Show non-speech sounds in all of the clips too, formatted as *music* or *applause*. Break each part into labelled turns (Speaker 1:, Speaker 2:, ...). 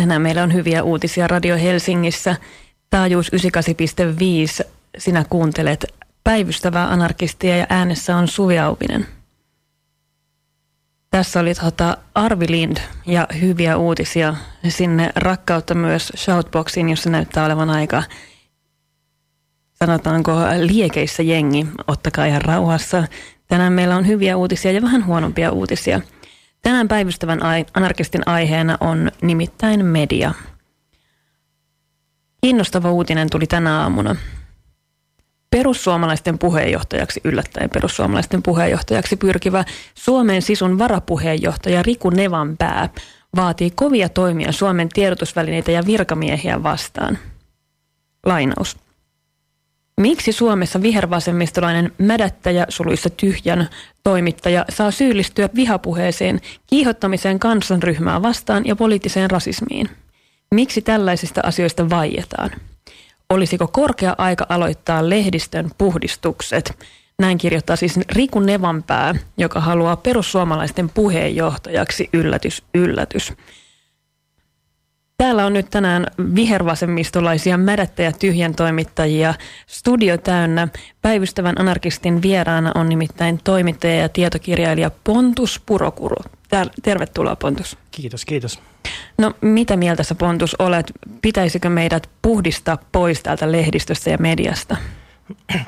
Speaker 1: Tänään meillä on hyviä uutisia Radio Helsingissä. Taajuus 98,5. Sinä kuuntelet päivystävää anarkistia ja äänessä on Suvi Auvinen. Tässä oli tota Arvi Lind ja hyviä uutisia sinne rakkautta myös Shoutboxiin, jossa näyttää olevan aika sanotaanko liekeissä jengi. Ottakaa ihan rauhassa. Tänään meillä on hyviä uutisia ja vähän huonompia uutisia. Tänään päivystävän anarkistin aiheena on nimittäin media. Kiinnostava uutinen tuli tänä aamuna. Perussuomalaisten puheenjohtajaksi, yllättäen perussuomalaisten puheenjohtajaksi pyrkivä Suomen sisun varapuheenjohtaja Riku Nevanpää vaatii kovia toimia Suomen tiedotusvälineitä ja virkamiehiä vastaan. Lainaus. Miksi Suomessa vihervasemmistolainen mädättäjä suluissa tyhjän toimittaja saa syyllistyä vihapuheeseen, kiihottamiseen kansanryhmää vastaan ja poliittiseen rasismiin? Miksi tällaisista asioista vaietaan? Olisiko korkea aika aloittaa lehdistön puhdistukset? Näin kirjoittaa siis Riku Nevanpää, joka haluaa perussuomalaisten puheenjohtajaksi yllätys, yllätys. Täällä on nyt tänään vihervasemmistolaisia mädättäjä tyhjän toimittajia. Studio täynnä. Päivystävän anarkistin vieraana on nimittäin toimittaja ja tietokirjailija Pontus Purokuru. Tervetuloa Pontus.
Speaker 2: Kiitos, kiitos.
Speaker 1: No mitä mieltä sä Pontus olet? Pitäisikö meidät puhdistaa pois täältä lehdistöstä ja mediasta?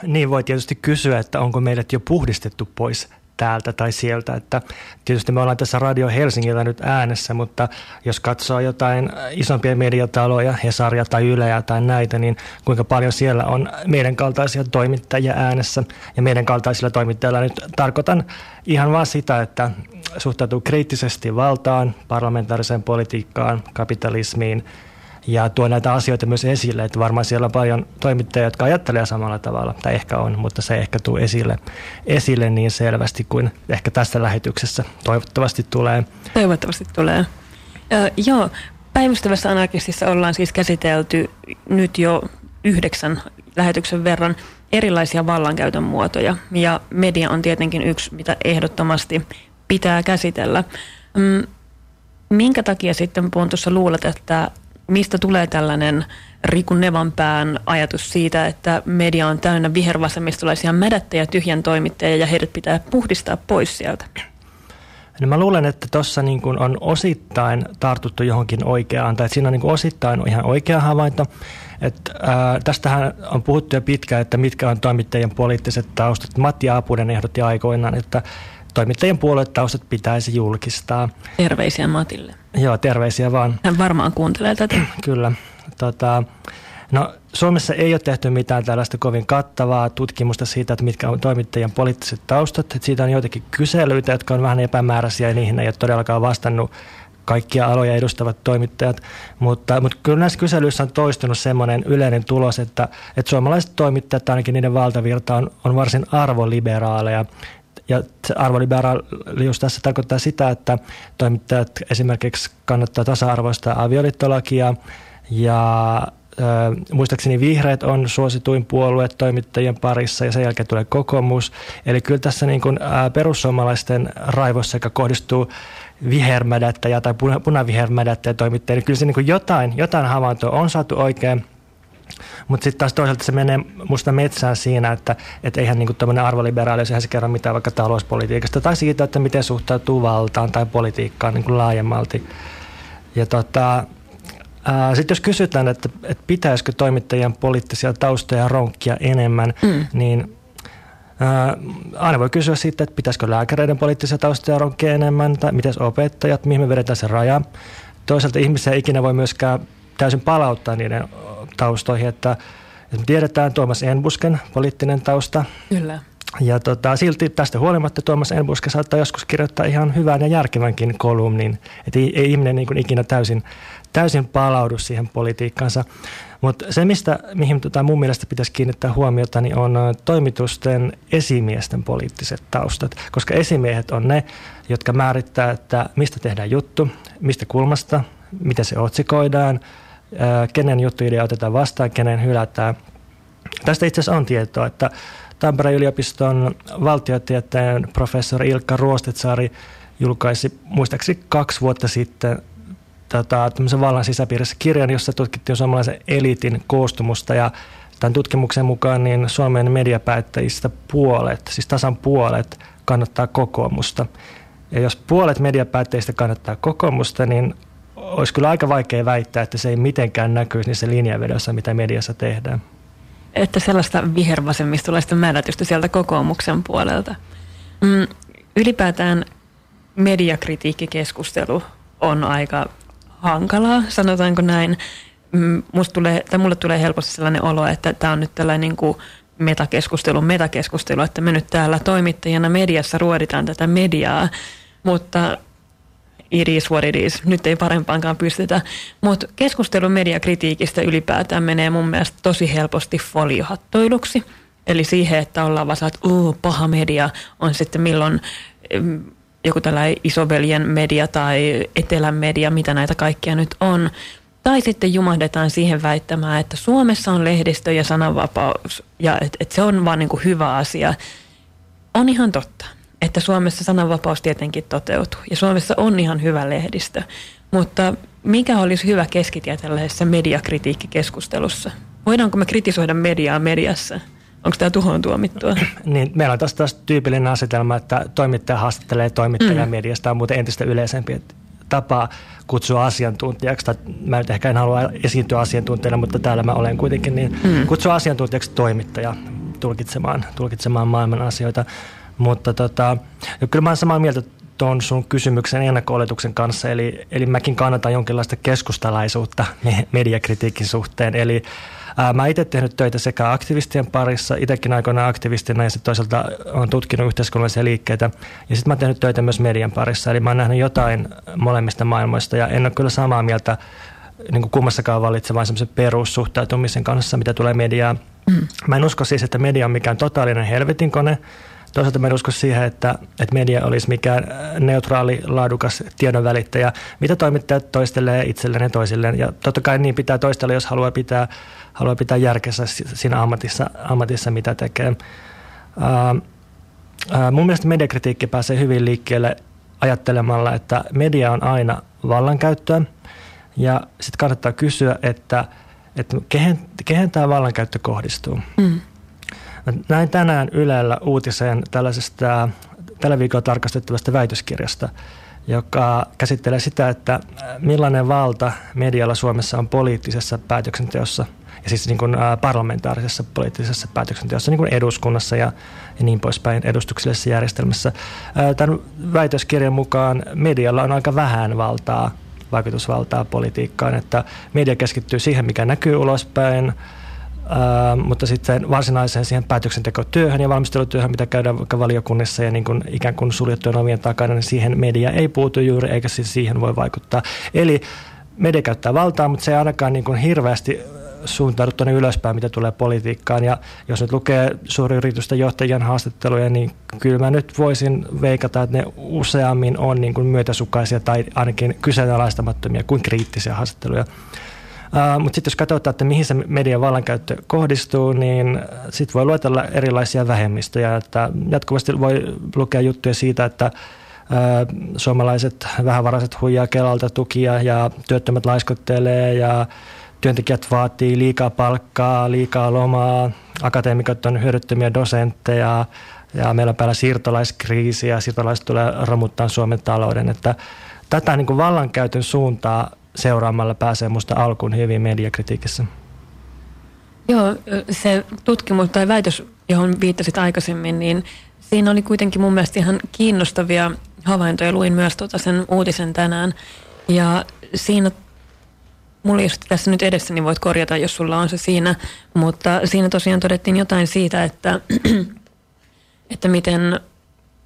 Speaker 2: Niin voi tietysti kysyä, että onko meidät jo puhdistettu pois täältä tai sieltä. Että tietysti me ollaan tässä Radio Helsingillä nyt äänessä, mutta jos katsoo jotain isompia mediataloja, Hesaria tai Yleä tai näitä, niin kuinka paljon siellä on meidän kaltaisia toimittajia äänessä. Ja meidän kaltaisilla toimittajilla nyt tarkoitan ihan vaan sitä, että suhtautuu kriittisesti valtaan, parlamentaariseen politiikkaan, kapitalismiin – ja tuo näitä asioita myös esille, että varmaan siellä on paljon toimittajia, jotka ajattelee samalla tavalla, tai ehkä on, mutta se ehkä tuu esille, esille niin selvästi kuin ehkä tässä lähetyksessä toivottavasti tulee.
Speaker 1: Toivottavasti tulee. Ö, joo, päivystävässä anarkistissa ollaan siis käsitelty nyt jo yhdeksän lähetyksen verran erilaisia vallankäytön muotoja, ja media on tietenkin yksi, mitä ehdottomasti pitää käsitellä. Mm, minkä takia sitten Pontussa luulet, että mistä tulee tällainen Riku Nevanpään ajatus siitä, että media on täynnä vihervasemmistolaisia mädättäjä tyhjän toimittajia ja heidät pitää puhdistaa pois sieltä?
Speaker 2: No mä luulen, että tuossa niin on osittain tartuttu johonkin oikeaan, tai että siinä on niin osittain ihan oikea havainto. Että, ää, tästähän on puhuttu jo pitkään, että mitkä on toimittajien poliittiset taustat. Matti Aapunen ehdotti aikoinaan, että toimittajien puoluetaustat pitäisi julkistaa.
Speaker 1: Terveisiä Matille.
Speaker 2: Joo, terveisiä vaan.
Speaker 1: Hän varmaan kuuntelee tätä. *clears throat*
Speaker 2: Kyllä. Tota, no, Suomessa ei ole tehty mitään tällaista kovin kattavaa tutkimusta siitä, että mitkä on toimittajien poliittiset taustat. Että siitä on joitakin kyselyitä, jotka on vähän epämääräisiä ja niihin ei ole todellakaan vastannut kaikkia aloja edustavat toimittajat, mutta, mutta kyllä näissä kyselyissä on toistunut semmoinen yleinen tulos, että, että suomalaiset toimittajat, ainakin niiden valtavirta on, on varsin arvoliberaaleja ja arvoliberaalius tässä tarkoittaa sitä, että toimittajat esimerkiksi kannattaa tasa-arvoista avioliittolakia ja muistaakseni vihreät on suosituin puolue toimittajien parissa ja sen jälkeen tulee kokoomus. Eli kyllä tässä niin kuin perussuomalaisten raivossa, joka kohdistuu vihermädättäjä tai punavihermädättäjä toimittajia, niin kyllä se niin kuin jotain, jotain havaintoa on saatu oikein – mutta sitten taas toisaalta se menee musta metsään siinä, että et eihän niinku tämmöinen arvoliberaali, eihän se kerro mitään vaikka talouspolitiikasta tai siitä, että miten suhtautuu valtaan tai politiikkaan niinku laajemmalti. Ja tota, sitten jos kysytään, että, että pitäisikö toimittajien poliittisia taustoja ronkkia enemmän, mm. niin ää, aina voi kysyä siitä, että pitäisikö lääkäreiden poliittisia taustoja ronkkia enemmän, tai miten opettajat, mihin me vedetään se raja. Toisaalta ihmisiä ikinä voi myöskään täysin palauttaa niiden taustoihin, että, että me tiedetään Tuomas Enbusken poliittinen tausta.
Speaker 1: Kyllä.
Speaker 2: Ja tota, silti tästä huolimatta Tuomas Enbuske saattaa joskus kirjoittaa ihan hyvän ja järkevänkin kolumnin, että ei, ei ihminen niin kuin ikinä täysin, täysin palaudu siihen politiikkansa. Mutta se, mistä, mihin tota mun mielestä pitäisi kiinnittää huomiota, niin on toimitusten esimiesten poliittiset taustat, koska esimiehet on ne, jotka määrittää, että mistä tehdään juttu, mistä kulmasta, miten se otsikoidaan, kenen juttuidea otetaan vastaan, kenen hylätään. Tästä itse asiassa on tietoa, että Tampereen yliopiston valtiotieteen professori Ilkka Ruostetsaari julkaisi muistaakseni kaksi vuotta sitten tota, vallan sisäpiirissä kirjan, jossa tutkittiin suomalaisen elitin koostumusta ja tämän tutkimuksen mukaan niin Suomen mediapäättäjistä puolet, siis tasan puolet, kannattaa kokoomusta. Ja jos puolet mediapäättäjistä kannattaa kokoomusta, niin olisi kyllä aika vaikea väittää, että se ei mitenkään näkyisi niissä linjavedossa, mitä mediassa tehdään.
Speaker 1: Että sellaista vihervasemmistolaista määrätystä sieltä kokoomuksen puolelta. Mm, ylipäätään mediakritiikkikeskustelu on aika hankalaa, sanotaanko näin. Mm, musta tulee, tai mulle tulee helposti sellainen olo, että tämä on nyt tällainen niin kuin metakeskustelu, metakeskustelu, että me nyt täällä toimittajana mediassa ruoditaan tätä mediaa, mutta it is what it is. Nyt ei parempaankaan pystytä. Mutta keskustelu mediakritiikistä ylipäätään menee mun mielestä tosi helposti foliohattoiluksi. Eli siihen, että ollaan vaan että paha media on sitten milloin joku tällainen isoveljen media tai etelän media, mitä näitä kaikkia nyt on. Tai sitten jumahdetaan siihen väittämään, että Suomessa on lehdistö ja sananvapaus ja että et se on vaan niin kuin hyvä asia. On ihan totta, että Suomessa sananvapaus tietenkin toteutuu ja Suomessa on ihan hyvä lehdistö. Mutta mikä olisi hyvä keskitie tällaisessa mediakritiikkikeskustelussa? Voidaanko me kritisoida mediaa mediassa? Onko tämä tuhoon tuomittua? *clears throat*
Speaker 2: niin, meillä on taas, taas tyypillinen asetelma, että toimittaja haastattelee toimittajaa mm. mediasta. on muuten entistä yleisempi tapa kutsua asiantuntijaksi. Tai mä nyt ehkä en halua esiintyä asiantuntijana, mutta täällä mä olen kuitenkin. Niin mm. Kutsua asiantuntijaksi toimittaja tulkitsemaan, tulkitsemaan maailman asioita. Mutta tota, kyllä mä olen samaa mieltä tuon sun kysymyksen ennakko kanssa, eli, eli mäkin kannatan jonkinlaista keskustalaisuutta *laughs* mediakritiikin suhteen. Eli Ää, mä itse tehnyt töitä sekä aktivistien parissa, itsekin aikoinaan aktivistina ja sitten toisaalta olen tutkinut yhteiskunnallisia liikkeitä. Ja sitten mä oon tehnyt töitä myös median parissa, eli mä oon nähnyt jotain molemmista maailmoista ja en ole kyllä samaa mieltä niin kuin kummassakaan valitsevan semmoisen perussuhtautumisen kanssa, mitä tulee mediaan. Mm. Mä en usko siis, että media on mikään totaalinen helvetin kone, Toisaalta mä en usko siihen, että, että media olisi mikään neutraali, laadukas tiedonvälittäjä, mitä toimittajat toistelee itselleen ja toisilleen. Ja totta kai niin pitää toistella, jos haluaa pitää, haluaa pitää järkessä siinä ammatissa, ammatissa mitä tekee. Ää, ää, mun mielestä mediakritiikki pääsee hyvin liikkeelle ajattelemalla, että media on aina vallankäyttöä. Ja sitten kannattaa kysyä, että, että kehen, kehen tämä vallankäyttö kohdistuu. Mm. Näin tänään Ylellä uutisen tällaisesta tällä viikolla tarkastettavasta väitöskirjasta, joka käsittelee sitä, että millainen valta medialla Suomessa on poliittisessa päätöksenteossa ja siis niin kuin parlamentaarisessa poliittisessa päätöksenteossa, niin kuin eduskunnassa ja, ja niin poispäin edustuksellisessa järjestelmässä. Tämän väitöskirjan mukaan medialla on aika vähän valtaa, vaikutusvaltaa politiikkaan, että media keskittyy siihen, mikä näkyy ulospäin, Mutta sitten varsinaiseen siihen päätöksentekotyöhön ja valmistelutyöhön, mitä käydään vaikka valiokunnissa ja niin kuin ikään kuin suljettujen ovien takana, niin siihen media ei puutu juuri, eikä siis siihen voi vaikuttaa. Eli media käyttää valtaa, mutta se ei ainakaan niin kuin hirveästi suuntaudu tuonne ylöspäin, mitä tulee politiikkaan. Ja jos nyt lukee suuryritysten johtajien haastatteluja, niin kyllä mä nyt voisin veikata, että ne useammin on niin kuin myötäsukaisia tai ainakin kyseenalaistamattomia kuin kriittisiä haastatteluja. Uh, mutta sitten jos katsotaan, että mihin se median vallankäyttö kohdistuu, niin sitten voi luetella erilaisia vähemmistöjä. Että jatkuvasti voi lukea juttuja siitä, että uh, suomalaiset vähävaraiset huijaa Kelalta tukia ja työttömät laiskottelee ja työntekijät vaatii liikaa palkkaa, liikaa lomaa, akateemikot on hyödyttömiä dosentteja ja meillä on päällä siirtolaiskriisi ja siirtolaiset tulee romuttaa Suomen talouden. Että tätä niin kuin vallankäytön suuntaa seuraamalla pääsee musta alkuun hyvin mediakritiikissä.
Speaker 1: Joo, se tutkimus tai väitös, johon viittasit aikaisemmin, niin siinä oli kuitenkin mun mielestä ihan kiinnostavia havaintoja. Luin myös tuota sen uutisen tänään. Ja siinä, mulla jos tässä nyt edessä, niin voit korjata, jos sulla on se siinä. Mutta siinä tosiaan todettiin jotain siitä, että, *clears throat* että miten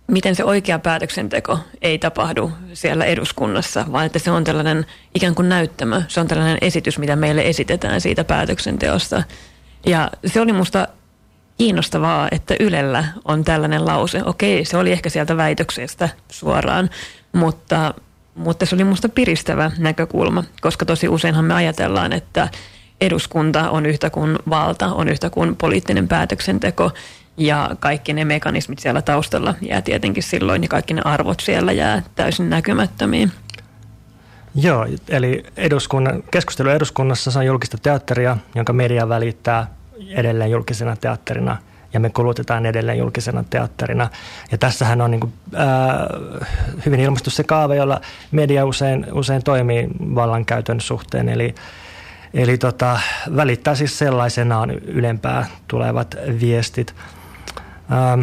Speaker 1: miten se oikea päätöksenteko ei tapahdu siellä eduskunnassa, vaan että se on tällainen ikään kuin näyttämö. Se on tällainen esitys, mitä meille esitetään siitä päätöksenteosta. Ja se oli musta kiinnostavaa, että Ylellä on tällainen lause. Okei, se oli ehkä sieltä väitöksestä suoraan, mutta, mutta se oli musta piristävä näkökulma, koska tosi useinhan me ajatellaan, että eduskunta on yhtä kuin valta, on yhtä kuin poliittinen päätöksenteko ja kaikki ne mekanismit siellä taustalla jää tietenkin silloin ja kaikki ne arvot siellä jää täysin näkymättömiin.
Speaker 2: Joo, eli eduskunnan, keskustelu eduskunnassa on julkista teatteria, jonka media välittää edelleen julkisena teatterina ja me kulutetaan edelleen julkisena teatterina. Ja tässähän on niin kuin, ää, hyvin ilmastu se kaava, jolla media usein, usein toimii vallankäytön suhteen. Eli, eli tota, välittää siis sellaisenaan ylempää tulevat viestit. Ähm,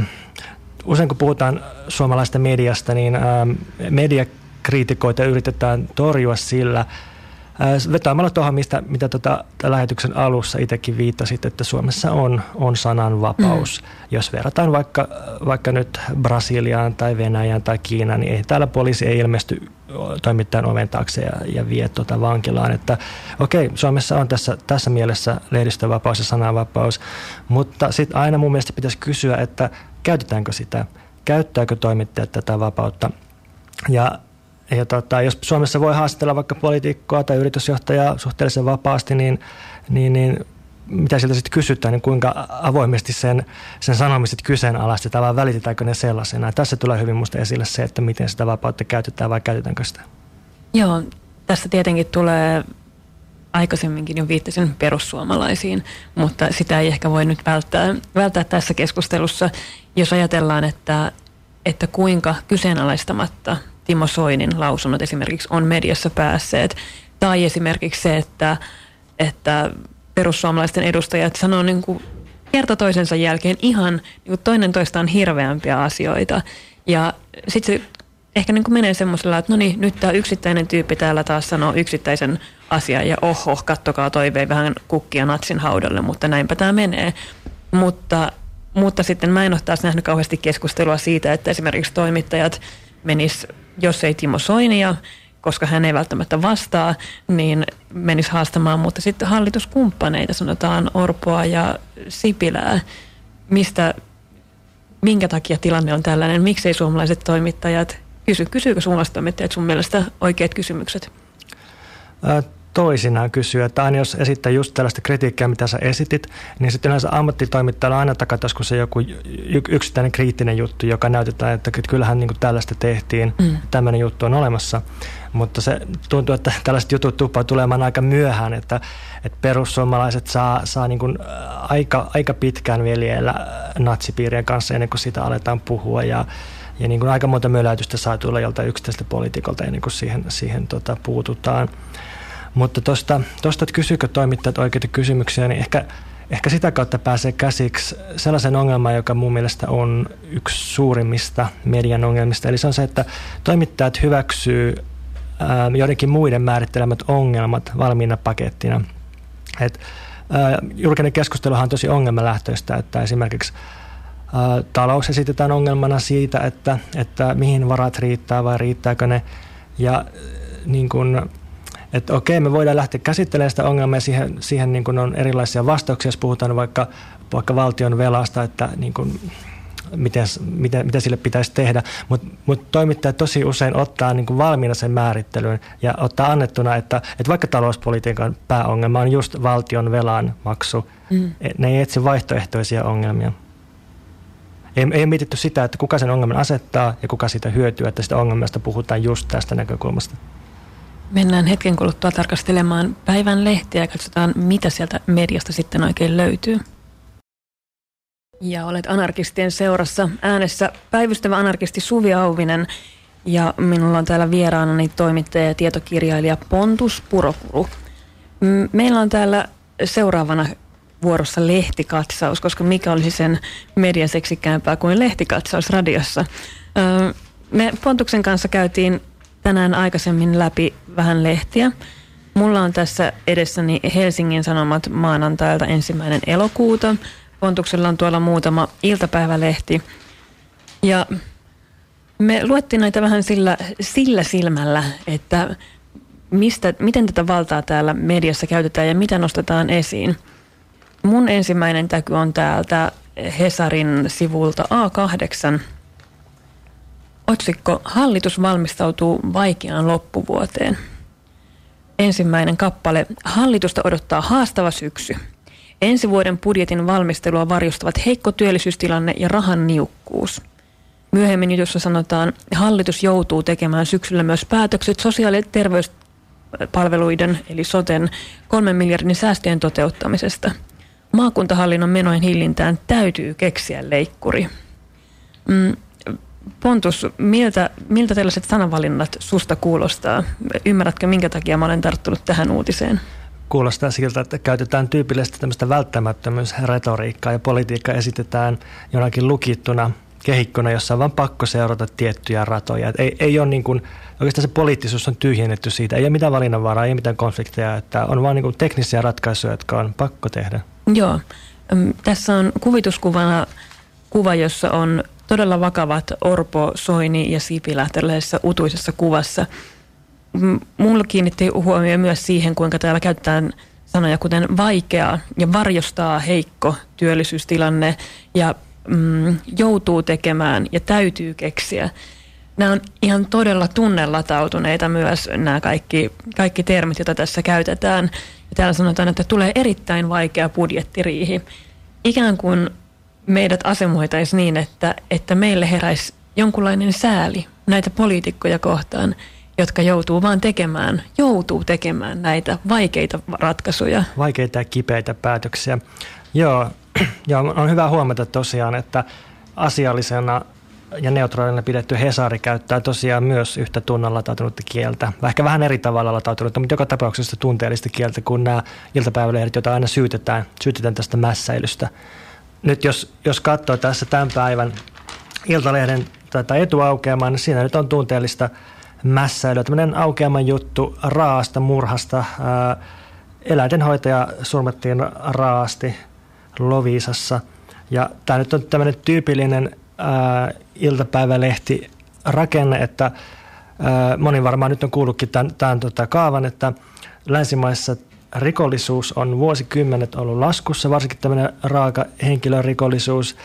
Speaker 2: usein kun puhutaan suomalaista mediasta, niin ähm, mediakriitikoita yritetään torjua sillä, Vetoamalla tuohon, mistä, mitä tota, lähetyksen alussa itsekin viittasit, että Suomessa on, on sananvapaus. Mm. Jos verrataan vaikka, vaikka nyt Brasiliaan tai Venäjään tai Kiinaan, niin ei täällä poliisi ei ilmesty toimittajan oven taakse ja, ja vie tuota vankilaan. Että okei, Suomessa on tässä, tässä mielessä lehdistövapaus ja sananvapaus, mutta sitten aina mun mielestä pitäisi kysyä, että käytetäänkö sitä, käyttääkö toimittajat tätä vapautta. Ja ja tota, jos Suomessa voi haastatella vaikka poliitikkoa tai yritysjohtajaa suhteellisen vapaasti, niin, niin, niin mitä sieltä sitten kysytään, niin kuinka avoimesti sen, sen sanomiset kyseenalaistetaan vai välitetäänkö ne sellaisena. Tässä tulee hyvin musta esille se, että miten sitä vapautta käytetään vai käytetäänkö sitä.
Speaker 1: Joo, tässä tietenkin tulee aikaisemminkin jo viittasin perussuomalaisiin, mutta sitä ei ehkä voi nyt välttää, välttää tässä keskustelussa, jos ajatellaan, että, että kuinka kyseenalaistamatta Timo Soinin lausunnot esimerkiksi on mediassa päässeet. Tai esimerkiksi se, että, että perussuomalaisten edustajat sanoo niin kuin kerta toisensa jälkeen ihan niin kuin toinen toistaan hirveämpiä asioita. Ja sitten se ehkä niin kuin menee semmoisella, että no niin, nyt tämä yksittäinen tyyppi täällä taas sanoo yksittäisen asian ja oho, kattokaa toivei vähän kukkia natsin haudalle, mutta näinpä tämä menee. Mutta, mutta sitten mä en ole taas nähnyt kauheasti keskustelua siitä, että esimerkiksi toimittajat menis jos ei Timo Soinia, koska hän ei välttämättä vastaa, niin menisi haastamaan, mutta sitten hallituskumppaneita, sanotaan Orpoa ja Sipilää, mistä, minkä takia tilanne on tällainen, miksei suomalaiset toimittajat kysy, kysyykö suomalaiset toimittajat sun mielestä oikeat kysymykset?
Speaker 2: toisinaan kysyä, että aina jos esittää just tällaista kritiikkiä, mitä sä esitit, niin sitten yleensä ammattitoimittajalla aina takataskussa joku yksittäinen kriittinen juttu, joka näytetään, että kyllähän niin kuin tällaista tehtiin, mm. tämmöinen juttu on olemassa. Mutta se tuntuu, että tällaiset jutut tuppaa tulemaan aika myöhään, että, että perussuomalaiset saa, saa niin kuin aika, aika pitkään vielä natsipiirien kanssa ennen kuin sitä aletaan puhua ja ja niin kuin aika monta möläytystä saa tulla joltain yksittäistä poliitikolta ennen kuin siihen, siihen tota, puututaan. Mutta tuosta että kysyykö toimittajat oikeita kysymyksiä, niin ehkä, ehkä sitä kautta pääsee käsiksi sellaisen ongelman, joka mun mielestä on yksi suurimmista median ongelmista. Eli se on se, että toimittajat hyväksyy joidenkin muiden määrittelemät ongelmat valmiina pakettina. Et, julkinen keskusteluhan on tosi ongelmalähtöistä, että esimerkiksi talous esitetään ongelmana siitä, että, että mihin varat riittää vai riittääkö ne. Ja niin kun, että okei, me voidaan lähteä käsittelemään sitä ongelmaa ja siihen, siihen niin kuin on erilaisia vastauksia, jos puhutaan vaikka, vaikka valtion velasta, että niin kuin, miten, miten, mitä sille pitäisi tehdä. Mutta mut toimittajat tosi usein ottaa niin kuin valmiina sen määrittelyyn ja ottaa annettuna, että, että vaikka talouspolitiikan pääongelma on just valtion velan maksu, mm. E, ne ei etsi vaihtoehtoisia ongelmia. Ei, ei ole mietitty sitä, että kuka sen ongelman asettaa ja kuka siitä hyötyy, että sitä ongelmasta puhutaan just tästä näkökulmasta.
Speaker 1: Mennään hetken kuluttua tarkastelemaan päivän lehtiä ja katsotaan, mitä sieltä mediasta sitten oikein löytyy. Ja olet anarkistien seurassa äänessä päivystävä anarkisti Suvi Auvinen ja minulla on täällä vieraanani toimittaja ja tietokirjailija Pontus Puropuru. Meillä on täällä seuraavana vuorossa lehtikatsaus, koska mikä olisi sen median seksikkäämpää kuin lehtikatsaus radiossa. Me Pontuksen kanssa käytiin tänään aikaisemmin läpi vähän lehtiä. Mulla on tässä edessäni Helsingin Sanomat maanantailta ensimmäinen elokuuta. Pontuksella on tuolla muutama iltapäivälehti. Ja me luettiin näitä vähän sillä, sillä silmällä, että mistä, miten tätä valtaa täällä mediassa käytetään ja mitä nostetaan esiin. Mun ensimmäinen täky on täältä Hesarin sivulta A8 – Otsikko Hallitus valmistautuu vaikeaan loppuvuoteen. Ensimmäinen kappale. Hallitusta odottaa haastava syksy. Ensi vuoden budjetin valmistelua varjostavat heikko työllisyystilanne ja rahan niukkuus. Myöhemmin jutussa sanotaan, hallitus joutuu tekemään syksyllä myös päätökset sosiaali- ja terveys, palveluiden eli soten kolmen miljardin säästöjen toteuttamisesta. Maakuntahallinnon menojen hillintään täytyy keksiä leikkuri. Mm, Pontus, miltä, miltä tällaiset sanavalinnat susta kuulostaa? Ymmärrätkö, minkä takia mä olen tarttunut tähän uutiseen?
Speaker 2: Kuulostaa siltä, että käytetään tyypillisesti tämmöistä välttämättömyysretoriikkaa ja politiikka esitetään jonakin lukittuna kehikkona, jossa on vain pakko seurata tiettyjä ratoja. Et ei, ei ole niin kuin, oikeastaan se poliittisuus on tyhjennetty siitä. Ei ole mitään valinnanvaraa, ei mitään konflikteja. Että on vain niin teknisiä ratkaisuja, jotka on pakko tehdä.
Speaker 1: Joo. Tässä on kuvituskuvana kuva, jossa on todella vakavat Orpo, Soini ja Sipilä tällaisessa utuisessa kuvassa. Mulla kiinnitti huomioon myös siihen, kuinka täällä käytetään sanoja kuten vaikea ja varjostaa heikko työllisyystilanne ja mm, joutuu tekemään ja täytyy keksiä. Nämä on ihan todella tunnelatautuneita myös nämä kaikki, kaikki termit, joita tässä käytetään. Ja täällä sanotaan, että tulee erittäin vaikea budjettiriihi. Ikään kuin meidät asemoitaisiin niin, että, että meille heräisi jonkunlainen sääli näitä poliitikkoja kohtaan, jotka joutuu vaan tekemään, joutuu tekemään näitä vaikeita ratkaisuja.
Speaker 2: Vaikeita ja kipeitä päätöksiä. Joo, *clears throat* ja on hyvä huomata tosiaan, että asiallisena ja neutraalina pidetty Hesari käyttää tosiaan myös yhtä tunnan latautunutta kieltä. Ehkä vähän eri tavalla latautunutta, mutta joka tapauksessa tunteellista kieltä kuin nämä iltapäivälehdet, joita aina syytetään, syytetään tästä mässäilystä nyt jos, jos katsoo tässä tämän päivän Iltalehden tätä etuaukeamaa, niin siinä nyt on tunteellista mässäilyä. Tämmöinen aukeaman juttu raasta murhasta. Eläintenhoitaja surmattiin raasti Lovisassa. Ja tämä nyt on tämmöinen tyypillinen ää, iltapäivälehti rakenne, että ää, moni varmaan nyt on kuullutkin tämän, tämän tota, kaavan, että länsimaissa rikollisuus on vuosikymmenet ollut laskussa, varsinkin tämmöinen raaka henkilörikollisuus,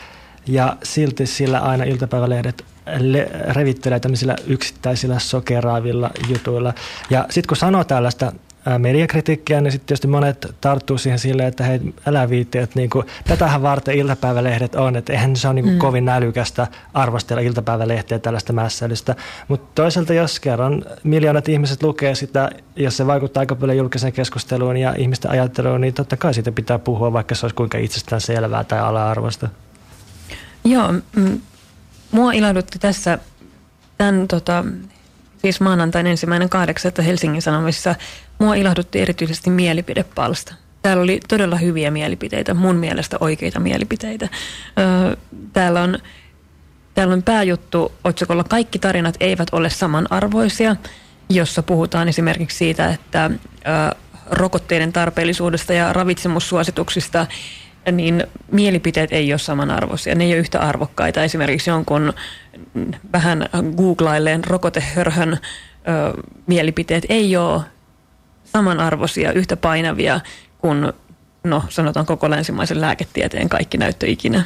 Speaker 2: ja silti sillä aina iltapäivälehdet le- revittelee tämmöisillä yksittäisillä sokeraavilla jutuilla. Ja sitten kun sanoo tällaista mediakritiikkiä, niin sitten tietysti monet tarttuu siihen silleen, että hei, älä viitti, että niinku, tätähän varten iltapäivälehdet on, että eihän se ole niinku mm. kovin älykästä arvostella iltapäivälehtiä tällaista mässäilystä. Mutta toisaalta jos kerran miljoonat ihmiset lukee sitä, jos se vaikuttaa aika paljon julkiseen keskusteluun ja ihmisten ajatteluun, niin totta kai siitä pitää puhua, vaikka se olisi kuinka itsestään selvää tai ala-arvosta.
Speaker 1: Joo, mua ilahdutti tässä tämän tota, siis maanantain ensimmäinen kahdeksatta Helsingin Sanomissa mua ilahdutti erityisesti mielipidepalsta. Täällä oli todella hyviä mielipiteitä, mun mielestä oikeita mielipiteitä. täällä on, täällä on pääjuttu otsikolla Kaikki tarinat eivät ole samanarvoisia, jossa puhutaan esimerkiksi siitä, että rokotteiden tarpeellisuudesta ja ravitsemussuosituksista niin mielipiteet ei ole samanarvoisia. Ne ei ole yhtä arvokkaita. Esimerkiksi jonkun vähän googlailleen rokotehörhön ö, mielipiteet ei ole samanarvoisia, yhtä painavia kuin no sanotaan koko länsimaisen lääketieteen kaikki näyttö ikinä.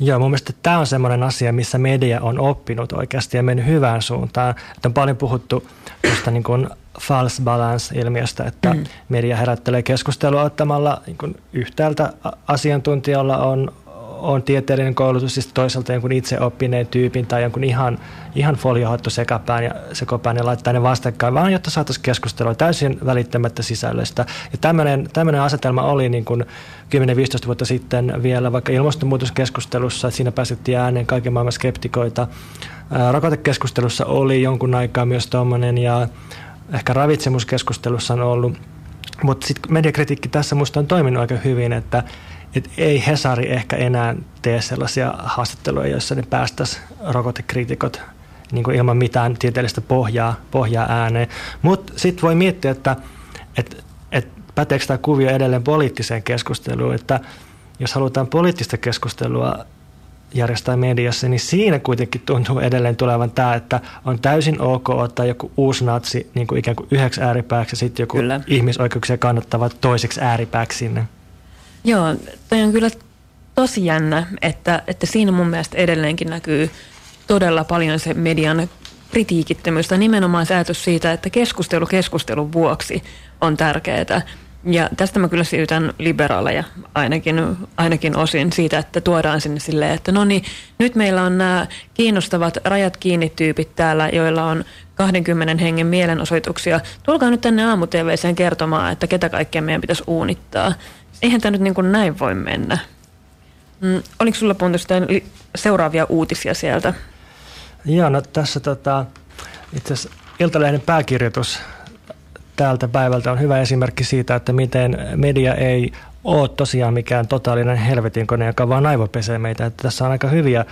Speaker 2: Joo, mun mielestä tämä on semmoinen asia, missä media on oppinut oikeasti ja mennyt hyvään suuntaan. Että on paljon puhuttu tuosta niin kuin false balance-ilmiöstä, että mm. media herättelee keskustelua ottamalla niin kuin yhtäältä asiantuntijalla on on tieteellinen koulutus, siis toisaalta jonkun itse oppineen tyypin tai jonkun ihan, ihan foliohattu sekapään ja, sekopään ja laittaa ne vastakkain, vaan jotta saataisiin keskustelua täysin välittämättä sisällöstä. Ja tämmöinen, tämmöinen asetelma oli niin kuin 10-15 vuotta sitten vielä vaikka ilmastonmuutoskeskustelussa, että siinä päästettiin ääneen kaiken maailman skeptikoita. rokotekeskustelussa oli jonkun aikaa myös tuommoinen ja ehkä ravitsemuskeskustelussa on ollut, mutta sitten mediakritiikki tässä minusta on toiminut aika hyvin, että et ei Hesari ehkä enää tee sellaisia haastatteluja, joissa ne päästäisiin rokotekriitikot niin kuin ilman mitään tieteellistä pohjaa, pohjaa ääneen. Mutta sitten voi miettiä, että et, et päteekö tämä kuvio edelleen poliittiseen keskusteluun, että jos halutaan poliittista keskustelua järjestää mediassa, niin siinä kuitenkin tuntuu edelleen tulevan tämä, että on täysin ok ottaa joku uusi natsi niin kuin ikään kuin yhdeksi ääripääksi ja sitten joku Kyllä. ihmisoikeuksia kannattava toiseksi ääripääksi sinne.
Speaker 1: Joo, toi on kyllä tosi jännä, että, että siinä mun mielestä edelleenkin näkyy todella paljon se median kritiikittömyys tai nimenomaan se ajatus siitä, että keskustelu keskustelun vuoksi on tärkeää. Ja tästä mä kyllä syytän liberaaleja ainakin, ainakin osin siitä, että tuodaan sinne silleen, että no niin, nyt meillä on nämä kiinnostavat rajat kiinni tyypit täällä, joilla on 20 hengen mielenosoituksia. Tulkaa nyt tänne aamu kertomaan, että ketä kaikkea meidän pitäisi uunittaa. Eihän tämä nyt niin kuin näin voi mennä. Mm, oliko sulla Pontus seuraavia uutisia sieltä?
Speaker 2: Joo, no tässä tota, itse asiassa Iltalehden pääkirjoitus tältä päivältä on hyvä esimerkki siitä, että miten media ei ole tosiaan mikään totaalinen helvetinkone, joka vaan aivopesee meitä. Että tässä on aika hyviä,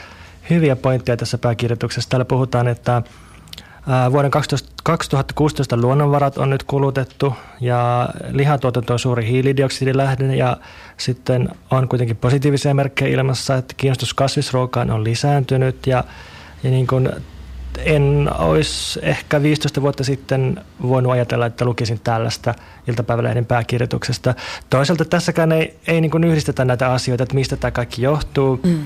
Speaker 2: hyviä pointteja tässä pääkirjoituksessa. Täällä puhutaan, että Vuoden 2016 luonnonvarat on nyt kulutettu ja lihatuotanto on suuri hiilidioksidilähde ja sitten on kuitenkin positiivisia merkkejä ilmassa, että kiinnostus kasvisruokaan on lisääntynyt ja, ja niin kuin en olisi ehkä 15 vuotta sitten voinut ajatella, että lukisin tällaista iltapäivälehden pääkirjoituksesta. Toisaalta tässäkään ei, ei niin kuin yhdistetä näitä asioita, että mistä tämä kaikki johtuu. Mm.